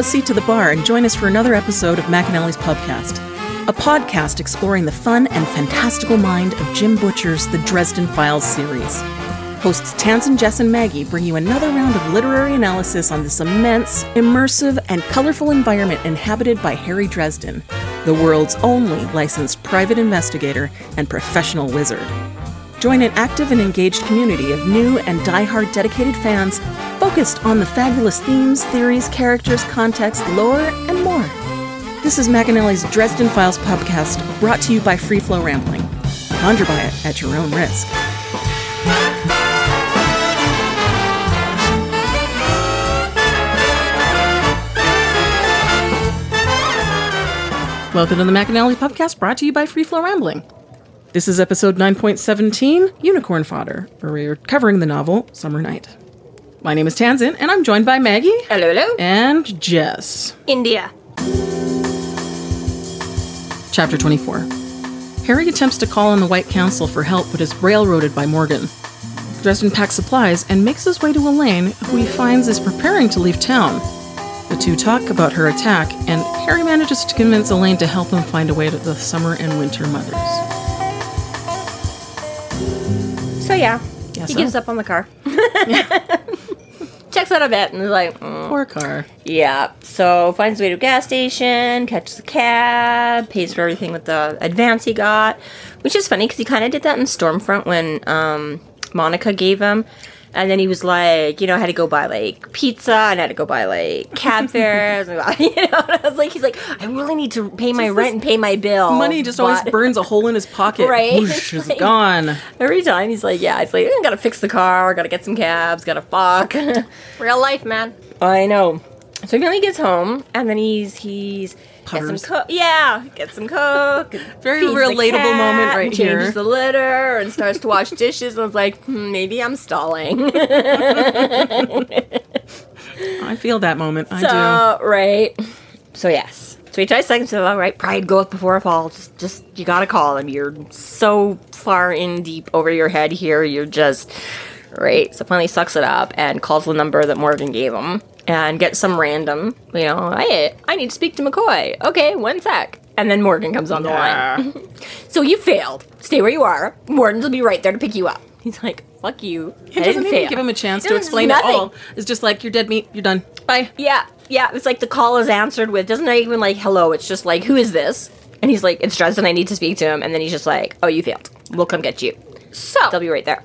a seat to the bar and join us for another episode of McAnally's Pubcast, a podcast exploring the fun and fantastical mind of Jim Butcher's The Dresden Files series. Hosts Tansen, Jess, and Maggie bring you another round of literary analysis on this immense, immersive, and colorful environment inhabited by Harry Dresden, the world's only licensed private investigator and professional wizard. Join an active and engaged community of new and die-hard dedicated fans focused on the fabulous themes, theories, characters, context, lore, and more. This is McAnally's Dresden Files podcast, brought to you by Free Flow Rambling. Conjure by it at your own risk. Welcome to the McAnally Podcast, brought to you by Free Flow Rambling. This is episode 9.17, Unicorn Fodder, where we're covering the novel Summer Knight. My name is Tanzin, and I'm joined by Maggie Hello, hello. and Jess. India. Chapter 24. Harry attempts to call on the White Council for help but is railroaded by Morgan. Dresden packs supplies and makes his way to Elaine, who he finds is preparing to leave town. The two talk about her attack, and Harry manages to convince Elaine to help him find a way to the summer and winter mothers. Yeah, Yeah, he so? gives up on the car. Checks out a bit and is like, mm, Poor car. yeah. So finds his way to a gas station, catches a cab, pays for everything with the advance he got, which is funny because he kind of did that in Stormfront when um, Monica gave him. And then he was like, you know, I had to go buy like pizza and I had to go buy like cab fares. and, you know, and I was like, he's like, I really need to pay my rent and pay my bill. Money just always but- burns a hole in his pocket. Right? Whoosh, it's like- gone. Every time he's like, yeah, it's like, I gotta fix the car, gotta get some cabs, gotta fuck. Real life, man. I know. So he finally gets home, and then he's he's gets some coke. Yeah, get some coke. Very relatable cat, moment right and changes the litter and starts to wash dishes. And it's like, hmm, maybe I'm stalling. I feel that moment. I do. right. So yes. So he tries second. So all right, pride goeth before a fall. Just, just you gotta call him. You're so far in deep over your head here. You're just right. So finally sucks it up and calls the number that Morgan gave him and get some random. You know, I I need to speak to McCoy. Okay, one sec. And then Morgan comes on the line. So you failed. Stay where you are. Morgan's will be right there to pick you up. He's like, fuck you. He doesn't didn't even fail. give him a chance He to explain nothing. it all. It's just like, you're dead meat, you're done. Bye. Yeah, yeah. It's like the call is answered with doesn't even like hello. It's just like who is this? And he's like, it's Dresden. I need to speak to him. And then he's just like, oh, you failed. We'll come get you. So, They'll be right there.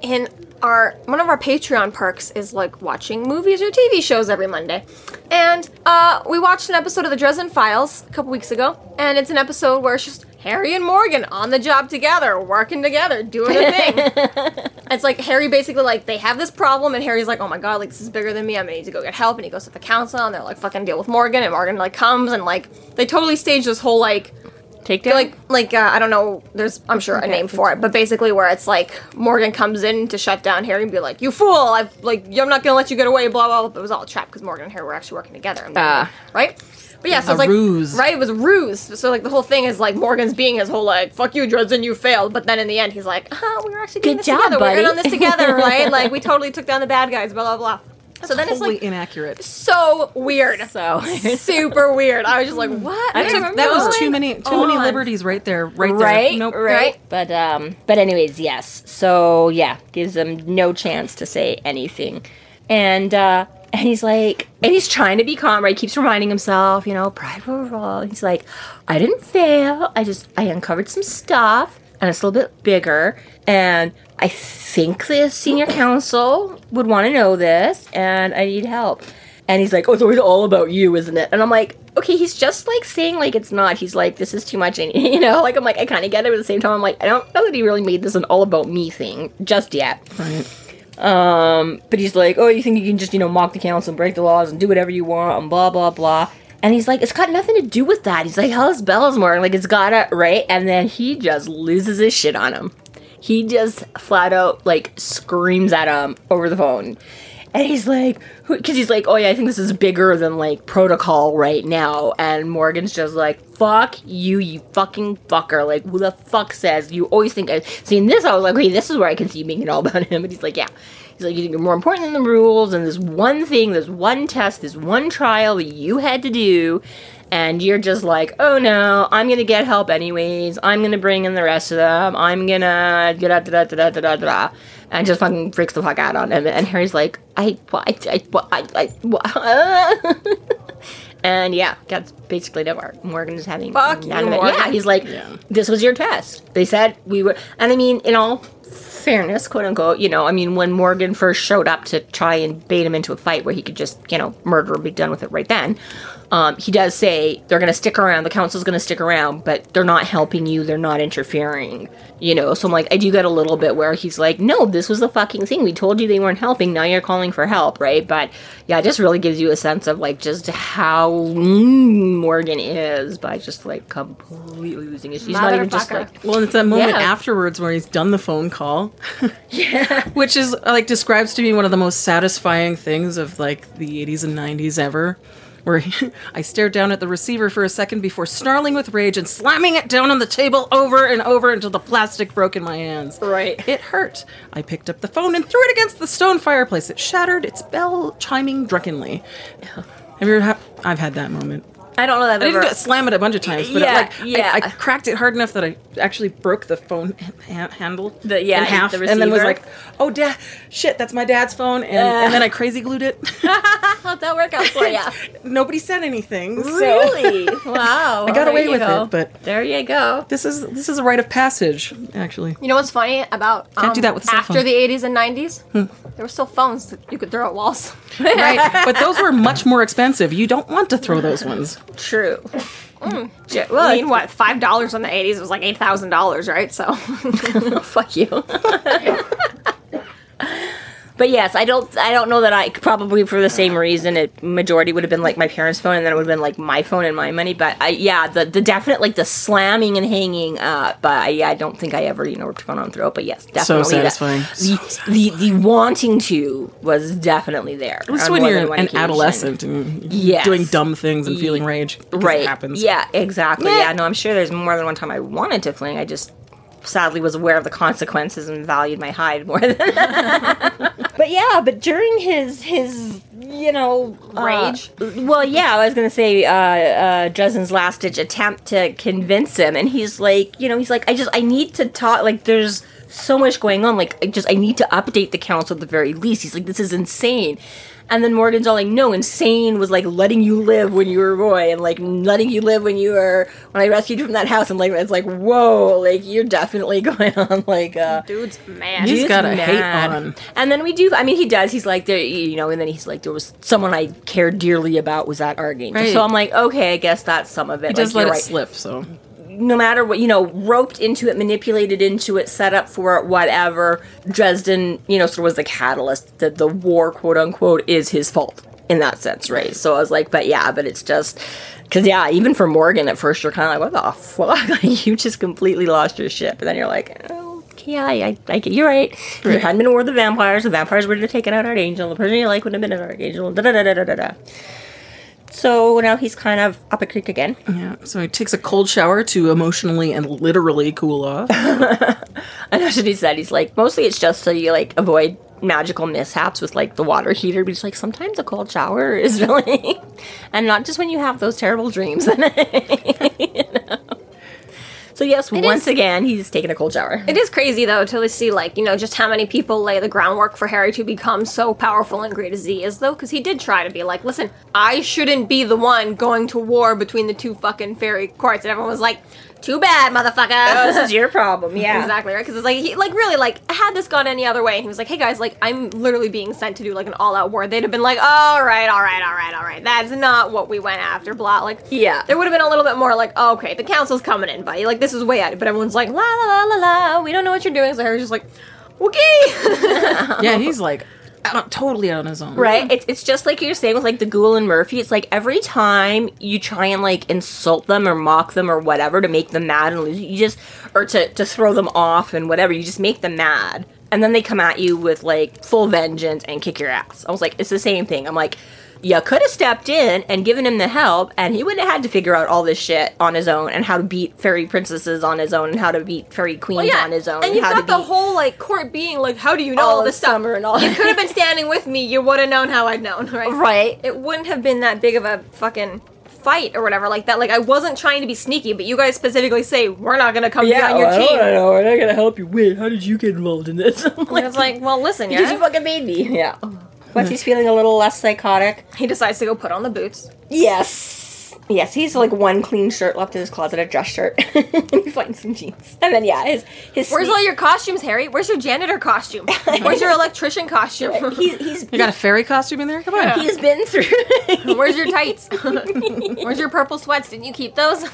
in our one of our Patreon perks is like watching movies or TV shows every Monday. And uh, we watched an episode of the Dresden Files a couple weeks ago, and it's an episode where it's just Harry and Morgan on the job together, working together, doing a thing. it's like Harry basically like they have this problem, and Harry's like, "Oh my god, like this is bigger than me. I'm gonna need to go get help." And he goes to the council, and they're like, "Fucking deal with Morgan." And Morgan like comes and like they totally stage this whole like Take feel like like uh, I don't know. There's I'm sure a name for it, but basically where it's like Morgan comes in to shut down Harry and be like, "You fool! I've like I'm not gonna let you get away." Blah blah. blah. It was all a trap because Morgan and Harry were actually working together. And, Ah. right. But yeah, so it's like ruse. right. It was a ruse. So like the whole thing is like Morgan's being his whole like "fuck you, Dresden, you failed." But then in the end, he's like, "Uh, we were actually doing Good this job, together. buddy." We're in on this together, right? like we totally took down the bad guys." Blah blah blah. So then it's like inaccurate. so weird. So super weird. I was just like, "What?" I took, that was too many too many liberties right there. Right there. right, Nope. right. But um, but anyways, yes. So yeah, gives them no chance to say anything, and uh, and he's like, and he's trying to be calm. Right, keeps reminding himself, you know, pride overall. He's like, I didn't fail. I just I uncovered some stuff, and it's a little bit bigger, and I think the senior council would want to know this, and I need help. And he's like, "Oh, it's always all about you, isn't it?" And I'm like, "Okay." He's just like saying like it's not. He's like, "This is too much," and you know, like I'm like, I kind of get it. But at the same time, I'm like, I don't know that he really made this an all about me thing just yet. Right. Um, but he's like, "Oh, you think you can just you know mock the council and break the laws and do whatever you want and blah blah blah." And he's like, "It's got nothing to do with that." He's like, "Hell is Bellasmore?" Like it's gotta right. And then he just loses his shit on him. He just flat out like screams at him over the phone. And he's like, because he's like, oh yeah, I think this is bigger than like protocol right now. And Morgan's just like, fuck you, you fucking fucker. Like, who the fuck says you always think I seeing this? I was like, okay, this is where I can see you it all about him. And he's like, yeah. He's like, you think you're more important than the rules, and this one thing, this one test, this one trial that you had to do, and you're just like, oh no, I'm gonna get help anyways. I'm gonna bring in the rest of them. I'm gonna da da da da da da da da, and just fucking freaks the fuck out on him. And Harry's like, I, what, I, I, what, I, I, what? and yeah, that's basically nowhere. Morgan is having Fuck you, none of it. Morgan. Yeah, he's like, this was your test. They said we were, and I mean, in all fairness, quote unquote, you know, I mean, when Morgan first showed up to try and bait him into a fight where he could just, you know, murder or be done with it right then, um, he does say they're going to stick around. The council's going to stick around, but they're not helping you. They're not interfering, you know. So I'm like, I do get a little bit where he's like, no, this was the fucking thing. We told you they weren't helping. Now you're calling for help, right? But yeah, it just really gives you a sense of like just how Morgan is by just like completely losing it. She's not even just like, Well, it's that moment Yeah. afterwards where he's done the phone call. yeah. Which is like describes to me one of the most satisfying things of like the 80s and 90s ever. Where he, I stared down at the receiver for a second before snarling with rage and slamming it down on the table over and over until the plastic broke in my hands. Right. It hurt. I picked up the phone and threw it against the stone fireplace. It shattered, its bell chiming drunkenly. Have you ever had? I've had that moment. I don't know that I've didn't ever. do it, slam it a bunch of times, but Yeah, it, like yeah. I, I cracked it hard enough that I actually broke the phone ha- handle The- yeah, in half, the and then it was like, "Oh, dad, shit, that's my dad's phone," and, and then I crazy glued it. How'd that work out for you? Nobody said anything, so Really? Wow. I got away with it. But There you go. this is this is a rite of passage, actually. You know what's funny about um, Can't do that with a cell after phone. the 80s and 90s? There were still phones that you could throw at walls. Right, but those were much more expensive. You don't want to throw those ones. True. Mm. J- well, I mean, what five dollars in the '80s was like eight thousand dollars, right? So, fuck you. but yes, I don't. I don't know that I probably for the same reason. It majority would have been like my parents' phone, and then it would have been like my phone and my money. But I, yeah, the the definite like the slamming and hanging up. But I, yeah, I don't think I ever you know ripped phone on throat. But yes, definitely that- satisfying. The, the the wanting to was definitely there. At least when you're an occasion. adolescent and Yes. doing dumb things and feeling rage. right It happens. yeah exactly yeah no i'm sure there's more than one time i wanted to fling i just sadly was aware of the consequences and valued my hide more than but yeah but during his his you know uh, Rage? well yeah i was gonna say uh uh dresden's last ditch attempt to convince him and he's like you know he's like i just i need to talk like there's so much going on like i just i need to update the council at the very least he's like this is insane and then Morgan's all like, "No, insane was like letting you live when you were a boy, and like letting you live when you were when I rescued you from that house." And like, it's like, whoa, like you're definitely going on like uh, dude's mad. He's Dude's got a hate on. And then we do. I mean, he does. He's like there, you know. And then he's like, there was someone I cared dearly about was at Archangel. Right. So I'm like, okay, I guess that's some of it. He does let it right. slip, so. No matter what, you know, roped into it, manipulated into it, set up for it, whatever. Dresden, you know, sort of was the catalyst. That the war, quote unquote, is his fault in that sense, right? So I was like, but yeah, but it's just because yeah, even for Morgan at first, you're kind of like, what the fuck? Like, you just completely lost your ship, and then you're like, oh, yeah, I, I, get you're right. If you hadn't been a war with the vampires, the vampires would have taken out Archangel. The person you like would have been an Archangel. Da da da da da da. So now he's kind of up a creek again. Yeah, so he takes a cold shower to emotionally and literally cool off. And that's what he said. He's like, mostly it's just so you like avoid magical mishaps with like the water heater. But he's like, sometimes a cold shower is really, and not just when you have those terrible dreams. You know? So yes, once is- again, he's taking a cold shower. It is crazy though to see like you know just how many people lay the groundwork for Harry to become so powerful and great as he is though because he did try to be like listen I shouldn't be the one going to war between the two fucking fairy courts and everyone was like too bad motherfucker. Oh, this is your problem, yeah. exactly right? Because it's like he like really like had this gone any other way and he was like hey guys like I'm literally being sent to do like an all out war they'd have been like all right all right all right all right. That's not what we went after blah like Yeah. there would have been a little bit more like oh, okay the council's coming in buddy. Like this is way out but everyone's like la la la la la we don't know what you're doing. So Harry's just like okay. Yeah, he's like out, totally on his own. Right? It's, it's just like you're saying with like the Ghoul and Murphy. It's like every time you try and like insult them or mock them or whatever to make them mad and lose, you just, or to, to throw them off and whatever, you just make them mad. And then they come at you with like full vengeance and kick your ass. I was like, it's the same thing. I'm like, you could have stepped in and given him the help, and he wouldn't have had to figure out all this shit on his own, and how to beat fairy princesses on his own, and how to beat fairy queens Well, yeah, on his own, and you've got the whole like court being like, how do you know all all, this stuff? summer and all. You could have been standing with me. You would have known how I'd known, right? right. It wouldn't have been that big of a fucking fight or whatever like that. Like I wasn't trying to be sneaky, but you guys specifically say we're not gonna come yeah, on your team. know. We're not gonna help you win. How did you get involved in this? And I was like, well, listen, because you fucking made me. Yeah. Once he's feeling a little less psychotic. He decides to go put on the boots. Yes. Yes, he's like one clean shirt left in his closet, a dress shirt. and he finds some jeans. And then yeah, his his Where's sneak- all your costumes, Harry? Where's your janitor costume? Where's your electrician costume? he's he's You got a fairy costume in there? Come on. he's been through Where's your tights? Where's your purple sweats? Didn't you keep those?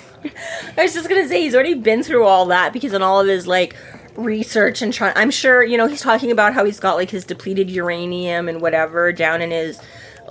I was just gonna say he's already been through all that because in all of his like research and trying I'm sure, you know, he's talking about how he's got like his depleted uranium and whatever down in his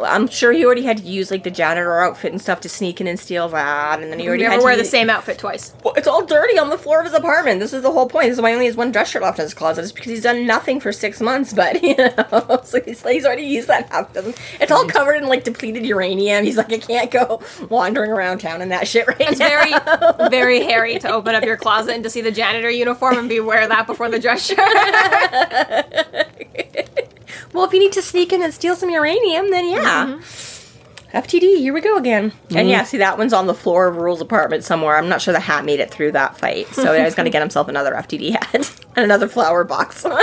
I'm sure he already had to use like the janitor outfit and stuff to sneak in and steal that, and then he already You had never to wear the use- same outfit twice. Well, it's all dirty on the floor of his apartment. This is the whole point. This is why he only has one dress shirt left in his closet. It's because he's done nothing for six months. But you know, so he's, he's already used that half dozen. It's all covered in like depleted uranium. He's like, I can't go wandering around town in that shit right It's now. very, very hairy to open up your closet and to see the janitor uniform and be wear that before the dress shirt. well, if you need to sneak in and steal some uranium, then yeah. Mm-hmm. FTD, here we go again. And yeah, mm-hmm. see that one's on the floor of Reuel's apartment somewhere. I'm not sure the hat made it through that fight, so he's gonna get himself another FTD hat and another flower box.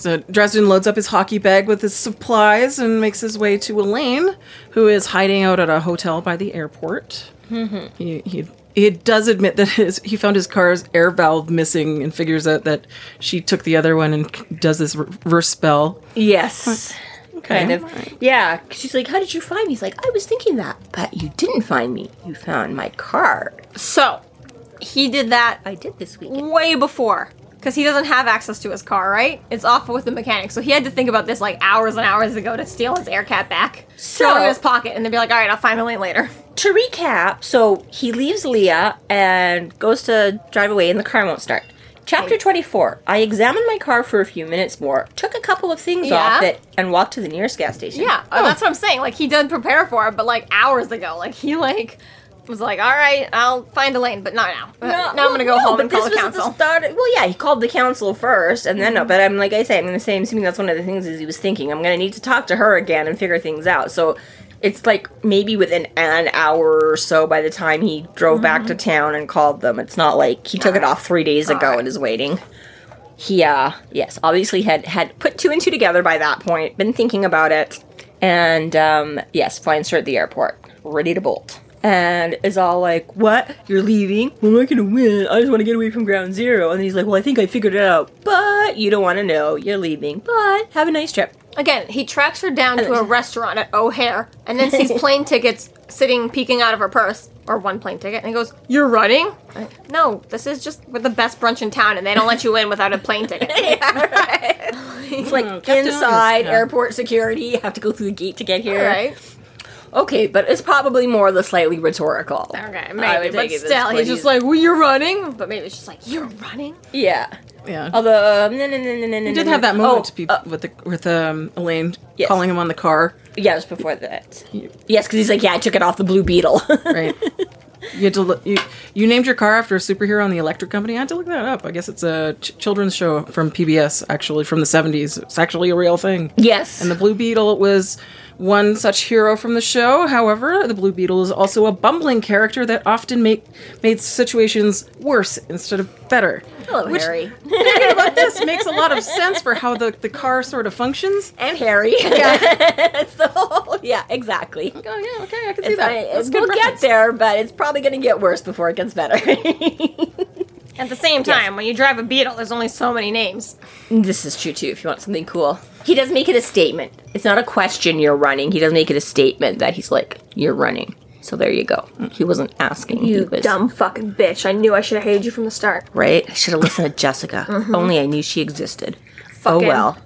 So Dresden loads up his hockey bag with his supplies and makes his way to Elaine, who is hiding out at a hotel by the airport. Mm-hmm. He, he he does admit that his he found his car's air valve missing and figures out that she took the other one and does this reverse spell. Yes. Kind of. Alright. Yeah. 'cause She's like, How did you find me? He's like, I was thinking that, but you didn't find me. You found my car. so, he did that I did this weekend. way before. Because he doesn't have access to his car, right? It's off with the mechanic. So he had to think about this like hours and hours ago to steal his air cap back. throw it in his pocket and then be like, alright, I'll find Elaine later. To recap, so he leaves Leah and goes to drive away, and the car won't start. Chapter 24. I examined my car for a few minutes more, took a couple of things Yeah. off it, and walked to the nearest gas station. Yeah, uh, that's what I'm saying. Like he did prepare for it, but like hours ago. Like he like was like, all right, I'll find Elaine, but not now. Uh, now I'm gonna go no, home and call this the council. start. Well, yeah, he called the council first, and Mm-hmm. then. But I'm like I say, I'm gonna say, I'm assuming that's one of the things is he was thinking. I'm gonna need to talk to her again and figure things out. So. It's like maybe within an hour or so by the time he drove back to town and called them. It's not like he took it off three days ago Alright. and is waiting. He, uh, yes, obviously had had put two and two together by that point, been thinking about it, and um, yes, finds her at the airport, ready to bolt, and is all like, "What? You're leaving? Well, I'm not gonna win. I just want to get away from Ground Zero. And he's like, "Well, I think I figured it out, but you don't want to know. You're leaving, but have a nice trip." Again, he tracks her down to a restaurant at O'Hare and then sees plane tickets sitting peeking out of her purse, or one plane ticket, and he goes, "You're running?" Like, no, this is just with the best brunch in town, and they don't let you in without a plane ticket. It's like Captain inside yeah. airport security. You have to go through the gate to get here. right? Okay, but it's probably more the slightly rhetorical. Okay, maybe, but take it still, he's just like, "Well, you're running," but maybe it's just like, "You're running." yeah. Yeah. Although, um, no, no, no, no, no, he did have that moment to be uh, with the, with um, Elaine Yes. calling him on the car, yeah, it was before that. Yes, because he's like, yeah, I took it off the Blue Beetle. right? you had to look, you you named your car after a superhero on the electric company. I had to look that up. I guess it's a ch- children's show from PBS, actually from the seventies. It's actually a real thing. yes. And the Blue Beetle was one such hero from the show. However, the Blue Beetle is also a bumbling character that often make made situations worse instead of better. Hello, Which- Harry. Thinking about this makes a lot of sense for how the, the car sort of functions. and Harry. it's the whole, yeah, exactly. Oh yeah, okay, I can see It's, that. A good we'll get there, but it's probably going to get worse before it gets better. At the same time, when you drive a Beetle, there's only so many names. this is true too. If you want something cool, he does make it a statement. It's not a question. You're running. He does make it a statement that he's like, "You're running." So there you go. He wasn't asking. You was, dumb fucking bitch. I knew I should have hated you from the start. Right? I should have listened to Jessica. Mm-hmm. Only I knew she existed. Oh, fucking- Oh well.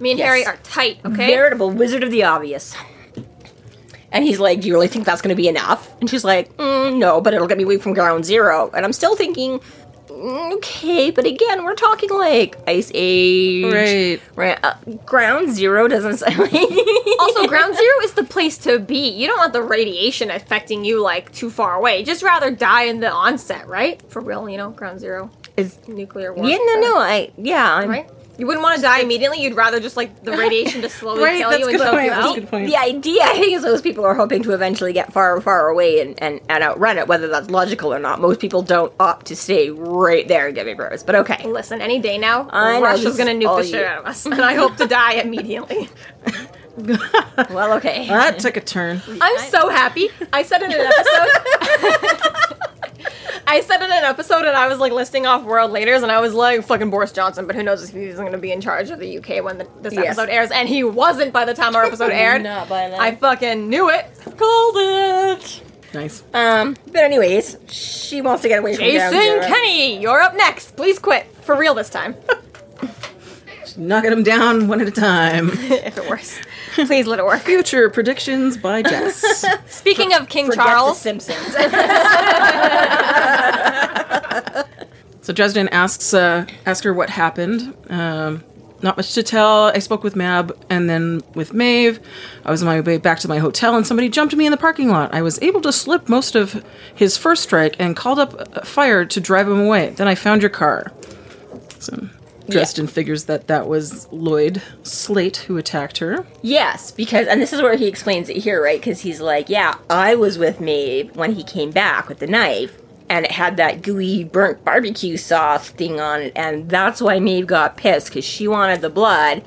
Me and Yes. Harry are tight, okay? Veritable wizard of the obvious. And he's like, Do you really think that's going to be enough? And she's like, mm, No, but it'll get me away from ground zero. And I'm still thinking, mm, okay, but again, we're talking like Ice Age, Right. Right. Uh, ground Zero doesn't sound like. Also, ground zero is the place to be. You don't want the radiation affecting you like too far away. Just rather die in the onset, right? For real, you know, ground zero is nuclear war. yeah, no, no, I yeah, I'm, Right? You wouldn't want to die immediately. You'd rather just like the radiation to slowly Right, kill that's you and good choke point, you that's out. good point. The idea, I think, is those people are hoping to eventually get far, far away and, and, and outrun it, whether that's logical or not. Most people don't opt to stay right there and get me bros, but okay. Listen, any day now, I Russia's gonna is nuke the shit out of us, and I hope to die immediately. Well, okay. That took a turn. I'm so happy. I said it in an episode. I said in an episode, and I was like listing off world leaders, and I was like fucking Boris Johnson, but who knows if he's going to be in charge of the UK when the, this Yes. episode airs, and he wasn't by the time our episode aired. Not by then. I fucking knew it. called it. Nice. Um, but anyways, she wants to get away from Jason Ground Zero. Kenny, you're up next. Please quit for real this time, Knocking them down one at a time. if it works. Please let it work. Future predictions by Jess. Speaking of King Charles, The Simpsons. So Dresden asks uh, asks her what happened. Um, not much to tell. I spoke with Mab and then with Maeve. I was on my way back to my hotel and somebody jumped me in the parking lot. I was able to slip most of his first strike and called up a fire to drive him away. Then I found your car. So Dresden figures that that was Lloyd Slate who attacked her. yes, because, and this is where he explains it here, right? Because he's like, yeah, I was with Maeve when he came back with the knife. And it had that gooey burnt barbecue sauce thing on it, and that's why Maeve got pissed because she wanted the blood,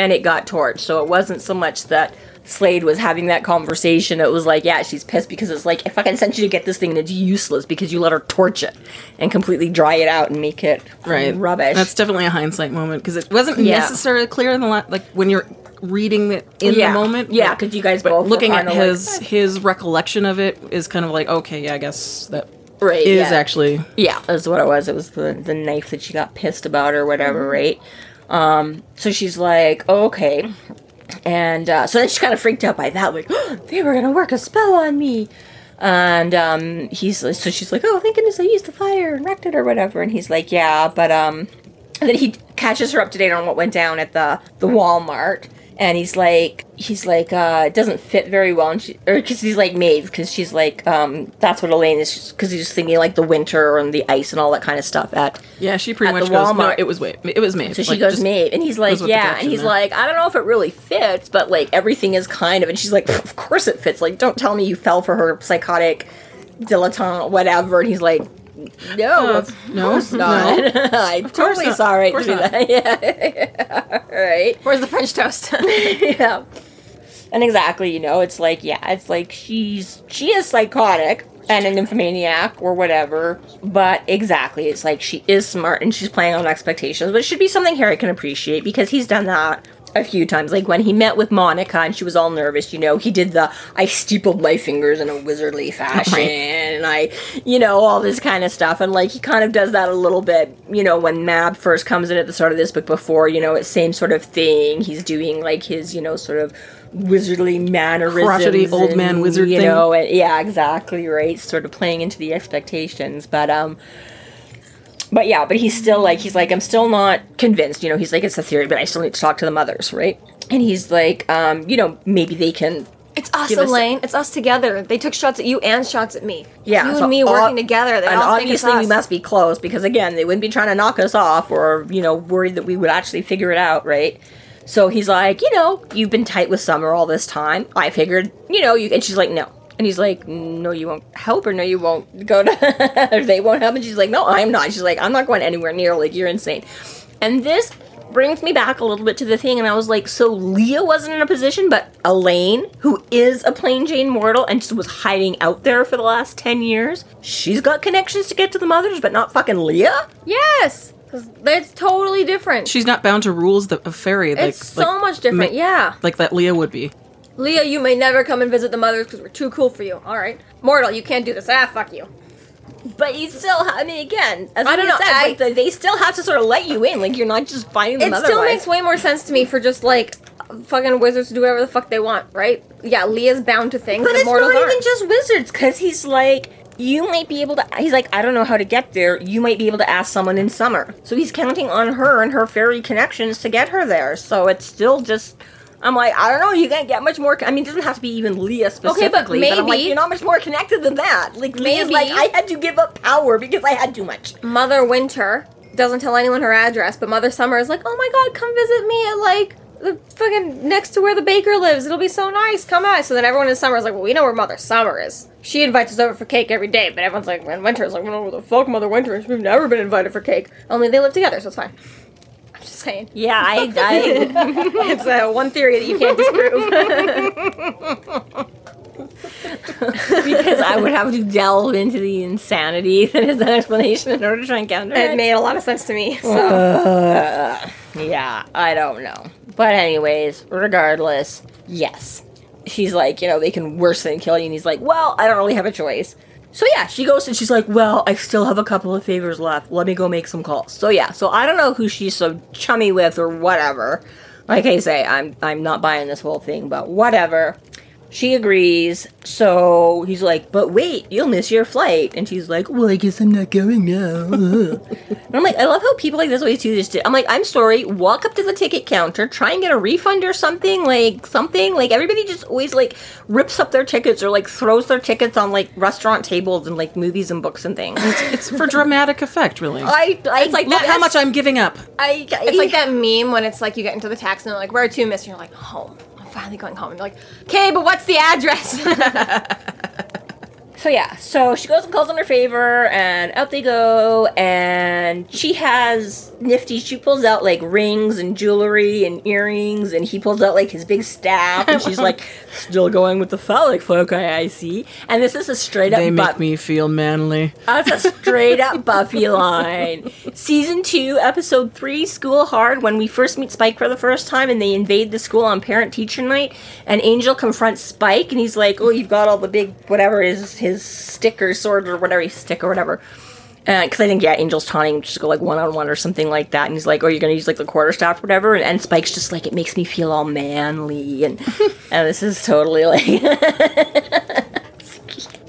and it got torched. So it wasn't so much that Slate was having that conversation. It was like, yeah, she's pissed because it's like, if I can sent you to get this thing and it's useless because you let her torch it and completely dry it out and make it right. rubbish. That's definitely a hindsight moment because it wasn't Yeah. necessarily clear in the la- like when you're reading it in Yeah. the moment. Yeah, 'cause you guys both were looking at kinda like, his his recollection of it is kind of like okay, yeah, I guess that right, is yeah. actually Yeah, that's what it was. It was the the knife that she got pissed about or whatever, mm-hmm. right? Um, so she's like, oh, okay. And uh, so then she's kind of freaked out by that, like, they were gonna work a spell on me. And um, he's so she's like, oh, thank goodness I used the fire and wrecked it or whatever. And he's like, yeah, but um, and then he catches her up to date on what went down at the the Walmart. And he's like, he's like, uh, it doesn't fit very well, and she, or because he's like Maeve, because she's like, um, that's what Elaine is, because he's just thinking like the winter and the ice and all that kind of stuff at yeah. She pretty much goes. No, it was wait, it was Maeve. so she goes Maeve, and he's like, goes with the yeah, and he's there. like, I don't know if it really fits, but like everything is kind of, and she's like, of course it fits. Like, don't tell me you fell for her psychotic dilettante, whatever. And he's like, no, Uh, no, not. I totally not. Of to do not. that. Yeah, right. where's the French toast? yeah. And exactly, you know, it's like, yeah, it's like she's she is psychotic and an nymphomaniac or whatever, but exactly, it's like she is smart and she's playing on expectations, which should be something Harry can appreciate because he's done that a few times. Like when he met with Monica and she was all nervous, you know, he did the I steepled my fingers in a wizardly fashion and I, you know, all this kind of stuff. And like he kind of does that a little bit, you know, when Mab first comes in at the start of this book before, you know, it's same sort of thing. He's doing like his, you know, sort of wizardly mannerisms. Crotchety old man wizard you thing. know, and, yeah, exactly right. Sort of playing into the expectations. But um but yeah, but he's still like he's like I'm still not convinced. You know, he's like it's a theory, but I still need to talk to the mothers, right? And he's like, um, you know, maybe they can. it's us, Elaine. It's us together. They took shots at you and shots at me. Yeah, you so and me working together. They and all think it's obviously we must be close because again, they wouldn't be trying to knock us off or you know worried that we would actually figure it out, right? So he's like, you know, you've been tight with Summer all this time. I figured, you know, you and she's like, no. And he's like, no, you won't help or no, you won't go to, or they won't help. And she's like, no, I'm not. She's like, I'm not going anywhere near. Like, you're insane. And this brings me back a little bit to the thing. And I was like, so Leah wasn't in a position, but Elaine, who is a plain Jane mortal and just was hiding out there for the last 10 years, she's got connections to get to the mothers, but not fucking Leah? Yes, because that's totally different. She's not bound to rules that- of fairy. Like, it's so like, much different. ma- yeah. like that Leah would be. Leah, you may never come and visit the mothers because we're too cool for you. All right. Mortal, you can't do this. Ah, fuck you. But you still, ha- I mean, again, as I don't know, said, I- like, they- they still have to sort of let you in. Like, you're not just finding them It otherwise. still makes way more sense to me for just like fucking wizards to do whatever the fuck they want, right? Yeah, Leah's bound to things But that it's mortals not aren't. even just wizards, because he's like, you might be able to. He's like, I don't know how to get there. You might be able to ask someone in summer. So he's counting on her and her fairy connections to get her there. So it's still just. I'm like, I don't know. You can't get much more. I mean, it doesn't have to be even Leah specifically. but I'm like, maybe- you're not much more connected than that. Like Leah's like, I had to give up power because I had too much. Mother Winter doesn't tell anyone her address, but Mother Summer is like, oh my god, come visit me at like the fucking next to where the baker lives. It'll be so nice. Come on. So then everyone in summer is like, well, we know where Mother Summer is. She invites us over for cake every day, but everyone's like, and Winter's like, well, where the fuck Mother Winter is? We've never been invited for cake. Only they live together, so it's fine. I'm just saying. Yeah, I, I It's uh, one theory that you can't disprove. because I would have to delve into the insanity that is that explanation in order to try and counter it it. made a lot of sense to me. So. Yeah, I don't know. But anyways, regardless, yes. She's like, you know, they can worse than kill you, and he's like, well, I don't really have a choice. So yeah, she goes and she's like, well, I still have a couple of favors left. Let me go make some calls. So yeah, so I don't know who she's so chummy with or whatever. Like I say, I'm I'm not buying this whole thing, but whatever. She agrees. So he's like, but wait, you'll miss your flight. And she's like, well, I guess I'm not going now. and I'm like, I love how people like this always do this. I'm like, I'm sorry. Walk up to the ticket counter, try and get a refund or something, like something. Like everybody just always like rips up their tickets or like throws their tickets on like restaurant tables and like movies and books and things. It's for dramatic effect, really. I, I it's like Look how much I'm giving up. I, It's like that meme when it's like you get into the taxi and they're like, "Where are to, miss?" And you're like, "Home. Finally going home." And you're like, "Okay, but what's the address?" So yeah, so she goes and calls on her favor, and out they go. And she has nifty. She pulls out like rings and jewelry and earrings, and he pulls out like his big staff, and she's like, "Still going with the phallic folk, I, I see." And this is a straight up. They make bu- me feel manly. That's a straight up Buffy line. Season two, episode three, School Hard, when we first meet Spike for the first time and they invade the school on parent teacher night, and Angel confronts Spike and he's like, Oh, you've got all the big whatever is his his stick or sword or whatever his stick or whatever. Uh, because I think, yeah, Angel's taunting just go like one on one or something like that. And he's like, Oh, you're to use like the quarterstaff or whatever. And, and Spike's just like, It makes me feel all manly. And, and this is totally like.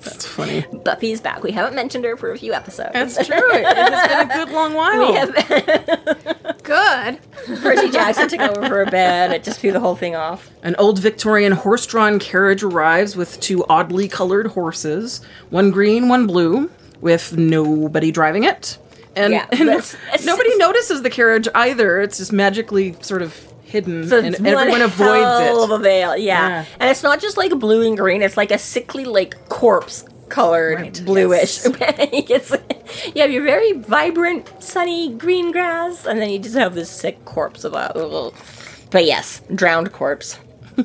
That's funny. Buffy's back. We haven't mentioned her for a few episodes. That's true. It's been a good long while. We have been Good. Percy Jackson took over for a bit. It just threw the whole thing off. An old Victorian horse drawn carriage arrives with two oddly colored horses one green, one blue, with nobody driving it. And, Yeah, and that's- it's- nobody notices the carriage either. It's just magically sort of hidden, So and everyone avoids it. of a veil, yeah. Yeah. And it's not just like blue and green; it's like a sickly, like corpse colored Right, bluish. yes. You have your very vibrant, sunny green grass, and then you just have this sick corpse of a. But yes, drowned corpse.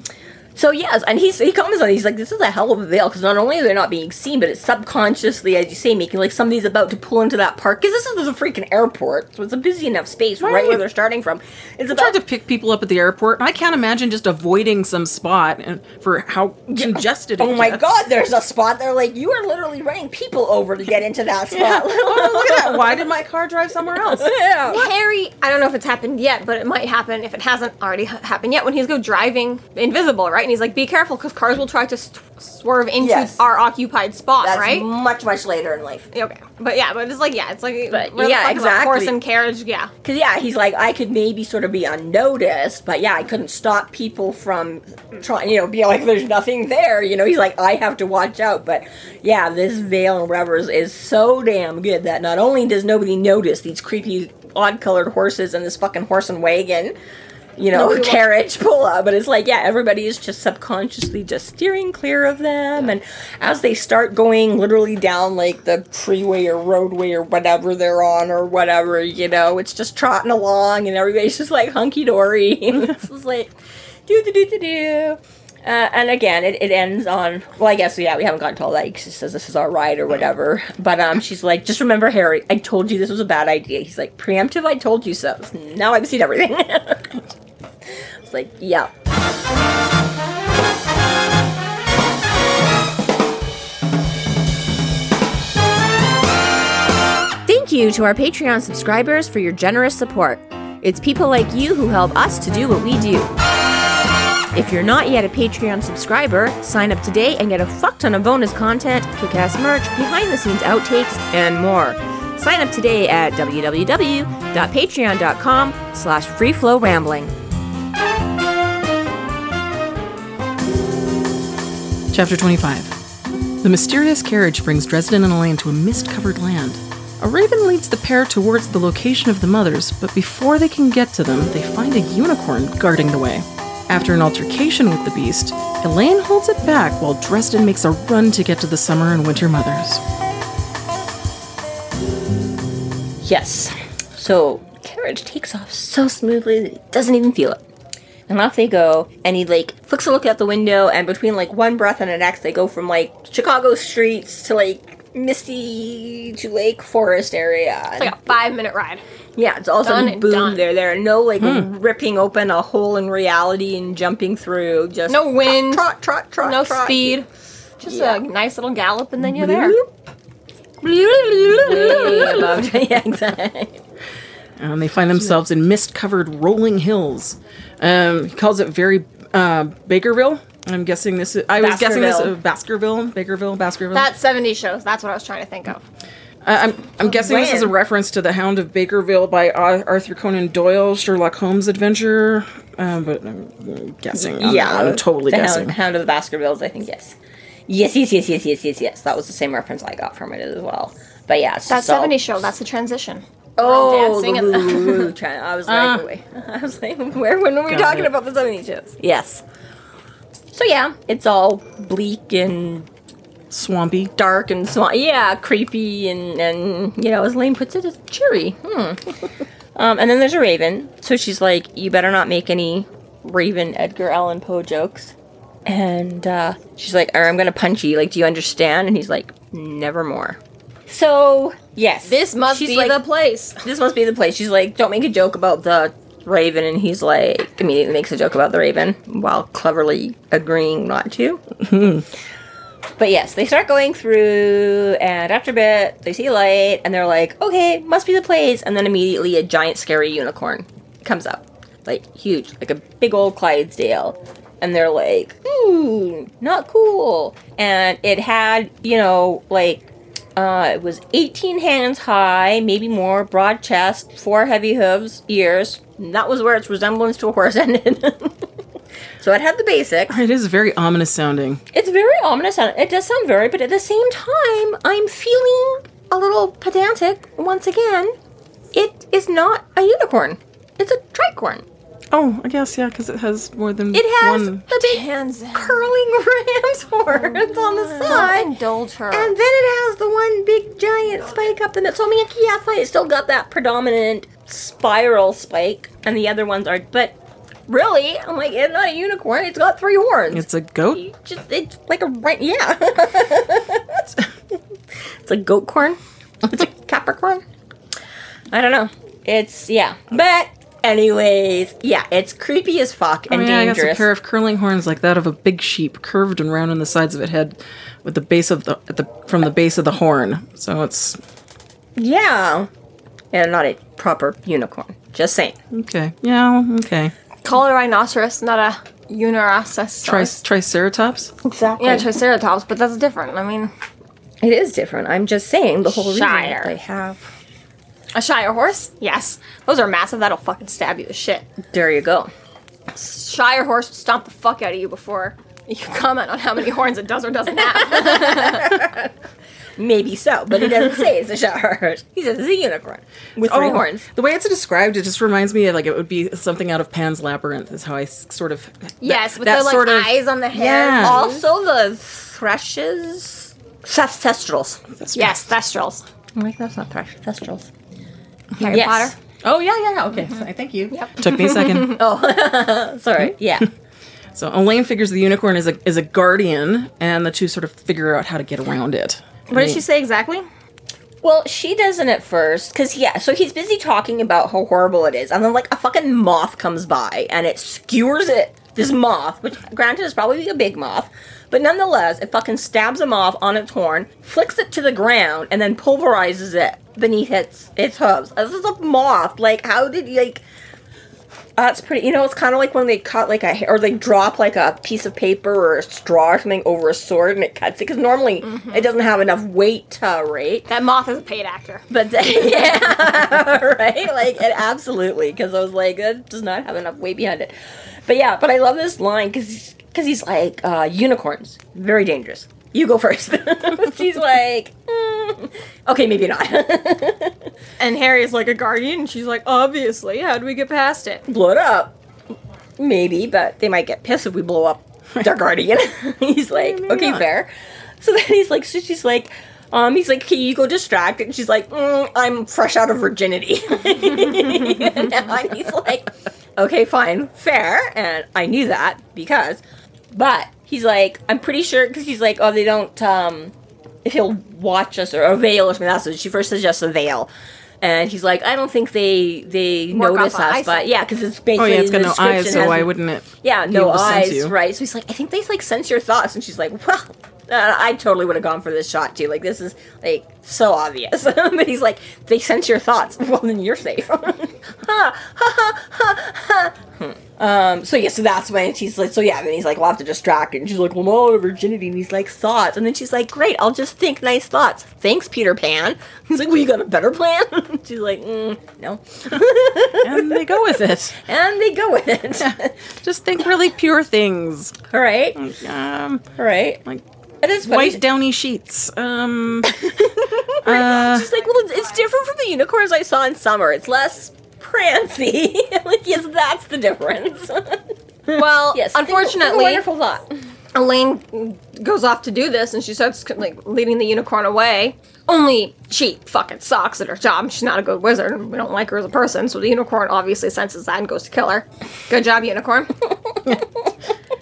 So yes, and he's, he comments on it. He's like, "This is a hell of a veil because not only are they not being seen, but it's subconsciously, as you say, making like somebody's about to pull into that park because this is a freaking airport, so it's a busy enough space right, Right. where they're starting from. It's tried about to pick people up at the airport, and I can't imagine just avoiding some spot and for how congested. Oh it my gets. god, there's a spot there. Like, you are literally running people over to get into that spot. Oh, look at that! Why did my car drive somewhere else? yeah. Harry, I don't know if it's happened yet, but it might happen if it hasn't already happened yet. When he's go driving invisible, right? And he's like, "Be careful, because cars will try to st- swerve into Yes. our occupied spot, That's right?" much, much later in life. Okay, but yeah, but it's like yeah, it's like But, where the yeah, fuck is horse and carriage. Yeah, Because, yeah, he's like, I could maybe sort of be unnoticed, but yeah, I couldn't stop people from trying, you know, be like, there's nothing there. You know, he's like, I have to watch out. But yeah, this veil and whatever is, is so damn good that not only does nobody notice these creepy, odd colored horses and this fucking horse and wagon. You know, Nobody carriage pull up, but it's like, yeah, everybody is just subconsciously just steering clear of them. And as they start going literally down like the freeway or roadway or whatever they're on or whatever, you know, it's just trotting along and everybody's just like hunky dory. this is like, do do do do do. Uh, and again, it, it ends on. Well, I guess yeah, we haven't gotten to all that. She says this is our ride or whatever. But um, she's like, just remember, Harry. I told you this was a bad idea. He's like, preemptive. I told you so. Now I've seen everything. it's like, yeah. Thank you to our Patreon subscribers for your generous support. It's people like you who help us to do what we do. If you're not yet a Patreon subscriber, sign up today and get a fuck ton of bonus content, kick-ass merch, behind-the-scenes outtakes, and more. Sign up today at www.patreon.com slash freeflowrambling. Chapter 25 The mysterious carriage brings Dresden and Elaine to a mist covered land. A raven leads the pair towards the location of the mothers, but before they can get to them, they find a unicorn guarding the way. After an altercation with the beast, Elaine holds it back while Dresden makes a run to get to the summer and winter mothers. Yes. So carriage takes off so smoothly that he doesn't even feel it. And off they go, and he like flicks a look out the window, and between like one breath and the next, they go from like Chicago streets to like misty to Lake Forest area. It's like a five minute ride. yeah, it's also a Done boom. done. They're there. No like ripping open a hole in reality and jumping through. Just No wind, trot, trot, trot, no trot. speed. Just Yeah. a nice little gallop, and then you're there. Above- yeah, exactly. And they find themselves in mist covered rolling hills. Um, he calls it very uh, Bakerville. I'm guessing this is, I was guessing this uh, Baskerville. Baskerville, Bakerville, Baskerville. That 70s shows. That's what I was trying to think of. I- I'm, I'm guessing this is a reference to The Hound of Bakerville by Ar- Arthur Conan Doyle, Sherlock Holmes adventure. Um, but I'm guessing. I'm, yeah, I'm totally the guessing. Hound, Hound of the Baskervilles, I think. Yes, yes, yes, yes, yes, yes, yes, yes. That was the same reference I got from it as well. But yeah, it's That just all- 70s show. That's the transition. Oh, dancing the and- woo, woo, woo trying- I was like, wait. I was like, where? When were we talking it. about the '70s shows? Yes. So yeah, it's all bleak and Swampy. dark and swan. Yeah, creepy and and you know, as Lane puts it, it's cheery. Hmm. um, and then there's a Raven. So she's like, "You better not make any Raven Edgar Allan Poe jokes." And uh, she's like, "Or I'm gonna punch you. Like, do you understand?" And he's like, "Nevermore." So yes, This must she's be like, the place. this must be the place. She's like, don't make a joke about the Raven, and he's like, immediately makes a joke about the Raven while cleverly agreeing not to. but yes, they start going through, and after a bit, they see a light, and they're like, okay, must be the place. And then immediately, a giant, scary unicorn comes up, like huge, like a big old Clydesdale. And they're like, ooh, not cool. And it had, you know, like uh, it was 18 hands high, maybe more, broad chest, four heavy hooves, ears. And that was where its resemblance to a horse ended. so it had the basics. It is very ominous sounding. It's very ominous. and It does sound very, but at the same time, I'm feeling a little pedantic once again. It is not a unicorn. It's a tricorn. Oh, I guess, yeah, because it has more than It has one. the big Hands. curling ram's horns on the side. Don't indulge her. And then it has the one big giant spike up the middle. So I mean, like, yeah, fine. It's still got that predominant spiral spike, and the other ones are. But really, I'm like, it's not a unicorn. It's got three horns. It's a goat. You just it's like a right. Yeah. it's a goat corn. It's a Capricorn. I don't know. It's yeah, but. Anyways, yeah, it's creepy as fuck oh, and Oh, yeah, I guess a pair of curling horns like that of a big sheep, curved and round on the sides of its head, with the base of the, the from the base of the horn. So it's yeah, and not a proper unicorn. Just saying. okay. Yeah, okay. Call a rhinoceros, not a unirosaurus. Tri- triceratops. Exactly. yeah, triceratops, but that's different. I mean, It is different. I'm just saying the whole reason Shire. that they have. a shire horse? Yes. Those are massive. That'll fucking stab you to shit. There you go. Shire horse will stomp the fuck out of you before you comment on how many horns it does or doesn't have. Maybe so, but he doesn't say it's a shower. He says it's a unicorn with three Oh, horns. The way it's described, it just reminds me of like it would be something out of Pan's Labyrinth. Is how I sort of yes, with that the like sort of- eyes on the head. Yeah. Also, the thrushes. Thest- Thestrals. Yes, thestrals. I'm like, that's not thrush. Thestrals. Harry Yes. Potter. Oh yeah, yeah, yeah. Okay, mm-hmm. so- thank you. Took me a second. oh, Sorry. Yeah. So Elaine figures the unicorn is a is a guardian, and the two sort of figure out how to get around it. What did she say exactly? Well, she doesn't at first, because, yeah, so he's busy talking about how horrible it is, and then, like, a fucking moth comes by, and it skewers it. This moth, which, granted, is probably a big moth, but nonetheless, it fucking stabs a moth on its horn, flicks it to the ground, and then pulverizes it beneath its its hooves. This is a moth. Like, how did you, That's pretty. You know, it's kind of like when they cut like a or they drop like a piece of paper or a straw or something over a sword and it cuts it because normally it doesn't have enough weight to rate. That moth is a paid actor. But yeah, right? Like it absolutely because I was like, it does not have enough weight behind it. But yeah, but I love this line because because he's like uh, unicorns, very dangerous. You go first. She's like, "Mm, okay, maybe not. And Harry's like a guardian, and she's like, obviously, how do we get past it? blow it up. Maybe, but they might get pissed if we blow up their guardian. he's like, okay, not. fair. So then he's like, so she's like, um, he's like, okay, you go distract. And she's like, mm, I'm fresh out of virginity. and now he's like, okay, fine, fair. And I knew that because, but he's like, I'm pretty sure, because he's like, oh, they don't, um, if he'll watch us or a veil or something. That's what she first suggests a veil. And he's like, I don't think they they Work notice off us, of but yeah, because it's Oh basically yeah, it's got no eyes, so why wouldn't it? yeah, no able to sense eyes, right? So he's like, I think they like sense your thoughts, and she's like, well, uh, I totally would have gone for this shot too. Like this is like so obvious. but he's like, they sense your thoughts. Well, then you're safe. Ha, ha, ha, ha, ha. Um, so yeah, so that's when she's like, so yeah, then he's like, we'll have to distract her. And she's like, well, no, virginity. And he's like, thoughts. And then she's like, great, I'll just think nice thoughts. Thanks, Peter Pan. He's like, well, you got a better plan? she's like, mm, no. And they go with it. and they go with it. Just think really pure things. All right. Um, All right. like It is funny. white downy sheets. Um, uh, She's like, well, it's, it's different from the unicorns I saw in summer. It's less prancy. like, yes, that's the difference. Well, yes. think- think a unfortunately, wonderful thought. Elaine goes off to do this, and she starts like leading the unicorn away. Only she fucking sucks at her job. She's not a good wizard, and we don't like her as a person. So the unicorn obviously senses that and goes to kill her. Good job, unicorn.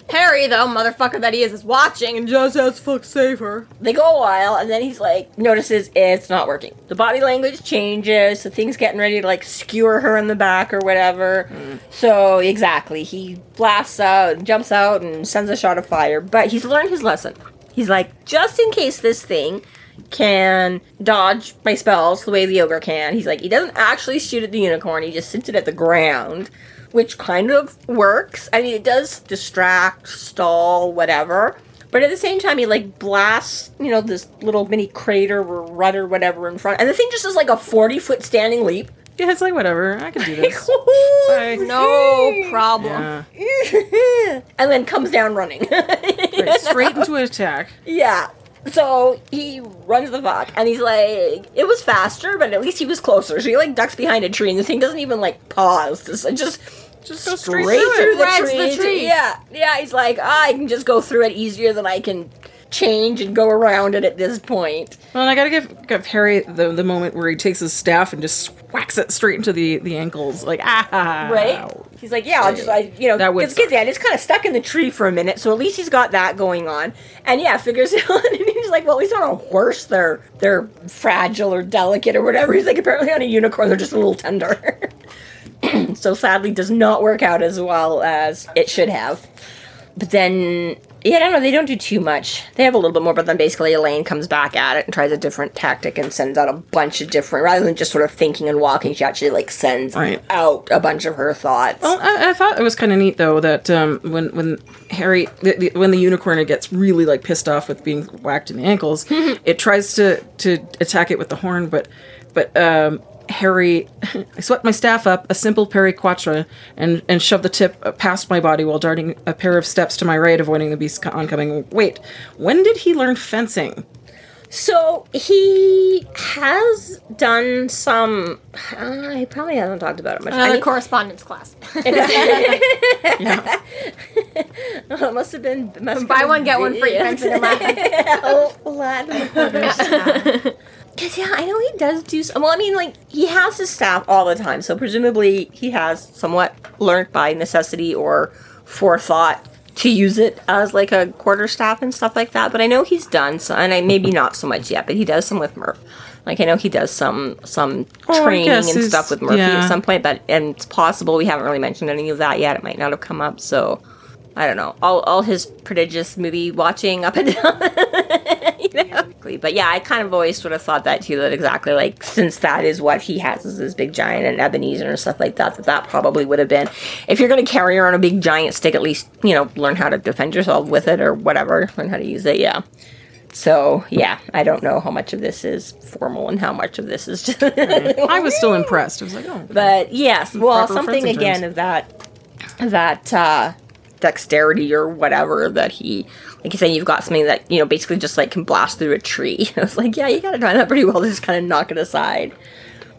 Harry, though, motherfucker that he is, is watching and just has fuck save her. They go a while, and then he's like, notices it's not working. The body language changes, the things getting ready to like skewer her in the back or whatever. Mm. So exactly, he blasts out, jumps out, and sends a shot of fire. But he's learned his lesson. He's like, just in case this thing can dodge my spells the way the ogre can. He's like, he doesn't actually shoot at the unicorn. He just sits it at the ground. Which kind of works. I mean, it does distract, stall, whatever. But at the same time, he like blasts, you know, this little mini crater or rudder, whatever, in front, and the thing just does like a forty foot standing leap. yeah, it's like whatever. I can do this. Bye. No problem. Yeah. and then comes down running. Right, straight into an attack. yeah. So he runs the fuck, and he's like, it was faster, but at least he was closer. So he like ducks behind a tree, and the thing doesn't even like pause. Just, just, just Go straight, straight through through the tree. the tree. Yeah, yeah. He's like, ah, I can just go through it easier than I can change and go around it at this point. Well, and I gotta give, give Harry the, the moment where he takes his staff and just whacks it straight into the, the ankles. Like, ah. Right? He's like, yeah, I'll just, I, you know, because yeah, it's kind of stuck in the tree for a minute, so at least he's got that going on, and yeah, figures it out, and he's like, well, he's on a horse, they're they're fragile or delicate or whatever. He's like, apparently on a unicorn, they're just a little tender. so sadly, does not work out as well as it should have. But then, yeah, I don't know. They don't do too much. They have a little bit more, but then basically Elaine comes back at it and tries a different tactic and sends out a bunch of different. Rather than just sort of thinking and walking, she actually like sends Right. out a bunch of her thoughts. Well, I, I thought it was kind of neat though that um, when when Harry the, the, when the unicorn gets really like pissed off with being whacked in the ankles, it tries to to attack it with the horn, but but um, Harry, I swept my staff up, a simple parry quatre, and and shoved the tip past my body while darting a pair of steps to my right, avoiding the beast's oncoming. Wait, when did he learn fencing? So he has done some. Uh, he probably hasn't talked about it much. I Another mean, correspondence class. it must have been. Must have Buy been one, get one free. yes. Fencing and Latin. Because yeah, I know he does do. Some, well, I mean, like he has his staff all the time, so presumably he has somewhat learned by necessity or forethought to use it as like a quarter staff and stuff like that. But I know he's done some, and I maybe not so much yet, but he does some with Murph. Like I know he does some some Oh, training and stuff with Murphy yeah. at some point, but and it's possible we haven't really mentioned any of that yet. It might not have come up, so I don't know, all, all his prodigious movie watching up and down. you know? But yeah, I kind of always sort of thought that too, that exactly like, since that is what he has as this big giant and Ebenezer and stuff like that, that that probably would have been, if you're going to carry around a big giant stick, at least, you know, learn how to defend yourself with it or whatever, learn how to use it, yeah. So yeah, I don't know how much of this is formal and how much of this is just. I was still impressed. I was like, oh, But yes, well, Proper something again terms. of that that uh, dexterity or whatever that he, like you say, you've got something that you know basically just like can blast through a tree. I was like, yeah, you got to try that pretty well to just kind of knock it aside.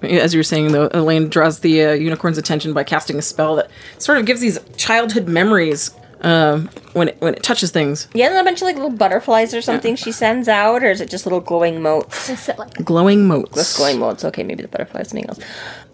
as you were saying, though, Elaine draws the uh, unicorn's attention by casting a spell that sort of gives these childhood memories um, when it when it touches things. Yeah, and a bunch of like little butterflies or something she sends out, or is it just little glowing motes? Like Glowing motes. Just glowing motes. Okay, maybe the butterflies something else.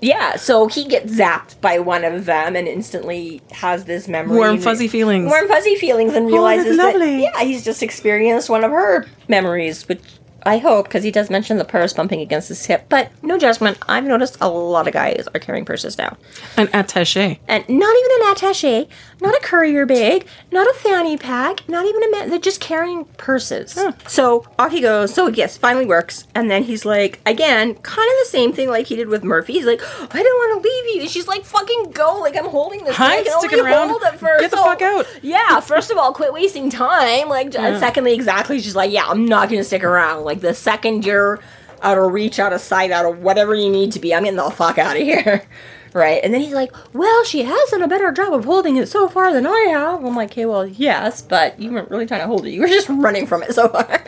Yeah, so he gets zapped by one of them and instantly has this memory. Warm, fuzzy feelings. Warm fuzzy feelings and realizes that's that yeah, he's just experienced one of her memories, which I hope because he does mention the purse bumping against his hip. But no judgment. I've noticed a lot of guys are carrying purses now, An attaché. and not even an attaché, not a courier bag, not a fanny pack, not even a man. They're just carrying purses. So off he goes. So yes, finally works. And then he's like, again, kind of the same thing like he did with Murphy. He's like, I don't want to leave you. And she's like, fucking go. Like I'm holding this. Hi, I can sticking only around. hold it for Get the so- fuck out. Yeah. First of all, quit wasting time. Like, and secondly, exactly. She's like, yeah, I'm not gonna stick around. Like the second you're out of reach, out of sight, out of whatever you need to be, I'm getting the fuck out of here. Right, and then he's like, "Well, she has done a better job of holding it so far than I have." I'm like, "Okay, well, yes, but you weren't really trying to hold it; you were just running from it so far."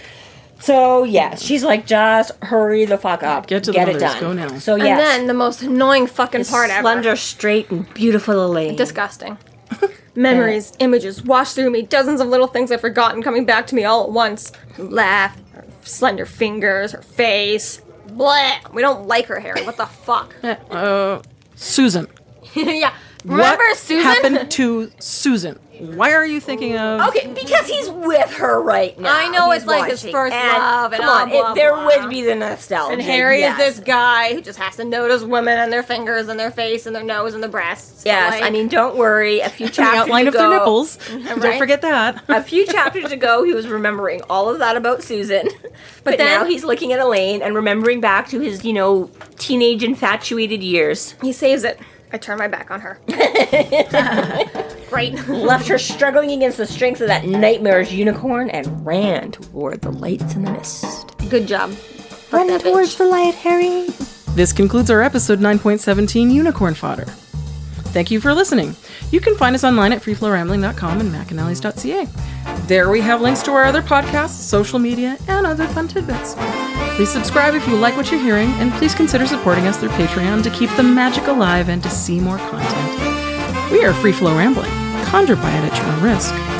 so yes, she's like, "Just hurry the fuck up, Get to the get it mothers, done." go now. So and then the most annoying fucking part ever. slender, straight, and beautiful Elaine. Disgusting. Memories, images, wash through me. Dozens of little things I've forgotten coming back to me all at once. Her laugh, her slender fingers, her face. Bleh. We don't like her, Harry. What the fuck? Uh, Susan. yeah. Remember what Susan? happened to Susan? Why are you thinking of? Okay, because he's with her right now. I know He's it's like his watching. first love and come on, blah, it, there blah. would be the nostalgia. And Harry yes. is this guy who just has to notice women and their fingers and their face and their nose and their breasts. But, Yes, like, I mean, don't worry. A few The chapters outline of ago, their nipples. Don't Right? forget that. A few chapters ago, he was remembering all of that about Susan, but, then- now he's looking at Elaine and remembering back to his, you know, teenage infatuated years. he saves it. I turn my back on her. Great. Left her struggling against the strength of that nightmarish unicorn and ran toward the lights in the mist. Good job. Run that bitch. the light, Harry. This concludes our episode 9.17 Unicorn Fodder. Thank you for listening. You can find us online at freeflowrambling.com and macanallies.ca. There we have links to our other podcasts, social media, and other fun tidbits. Please subscribe if you like what you're hearing, and please consider supporting us through Patreon to keep the magic alive and to see more content. We are Free Flow Rambling. Conjure by it at your own risk.